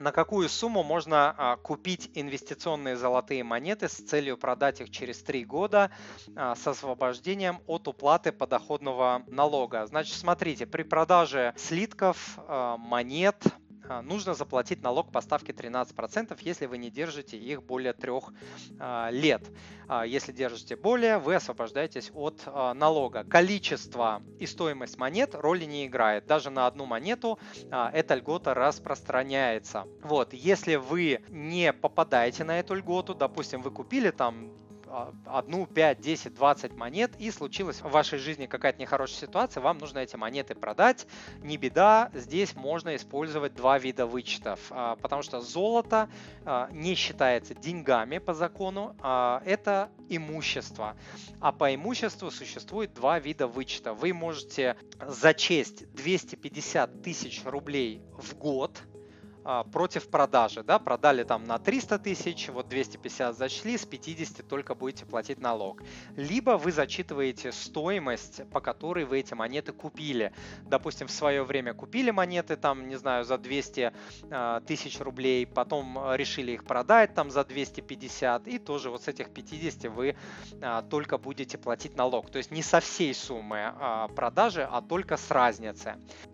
на какую сумму можно а, купить инвестиционные золотые монеты с целью продать их через 3 года а, с освобождением от уплаты подоходного налога. Значит, смотрите, при продаже слитков, а, монет, нужно заплатить налог по ставке 13%, если вы не держите их более трех а, лет. А, если держите более, вы освобождаетесь от налога. Количество и стоимость монет роли не играет. Даже на одну монету эта льгота распространяется. Вот, если вы не попадаете на эту льготу, допустим, вы купили там а, одну, 5, 10, 20 монет, и случилась в вашей жизни какая-то нехорошая ситуация, вам нужно эти монеты продать. Не беда, здесь можно использовать два вида вычетов, а, потому что золото а, не считается деньгами по закону, это имущество. А по имуществу существует два вида вычета. Вы можете зачесть 250 тысяч рублей в год – а, против продажи, да, продали там на 300 тысяч, вот 250 зачли, с 50 только будете платить налог. Либо вы зачитываете стоимость, по которой вы эти монеты купили. Допустим, в свое время купили монеты там, не знаю, за 200 а, тысяч рублей, потом решили их продать там за 250, и тоже вот с этих 50 вы а, только будете платить налог. То есть не со всей суммы продажи, а только с разницы.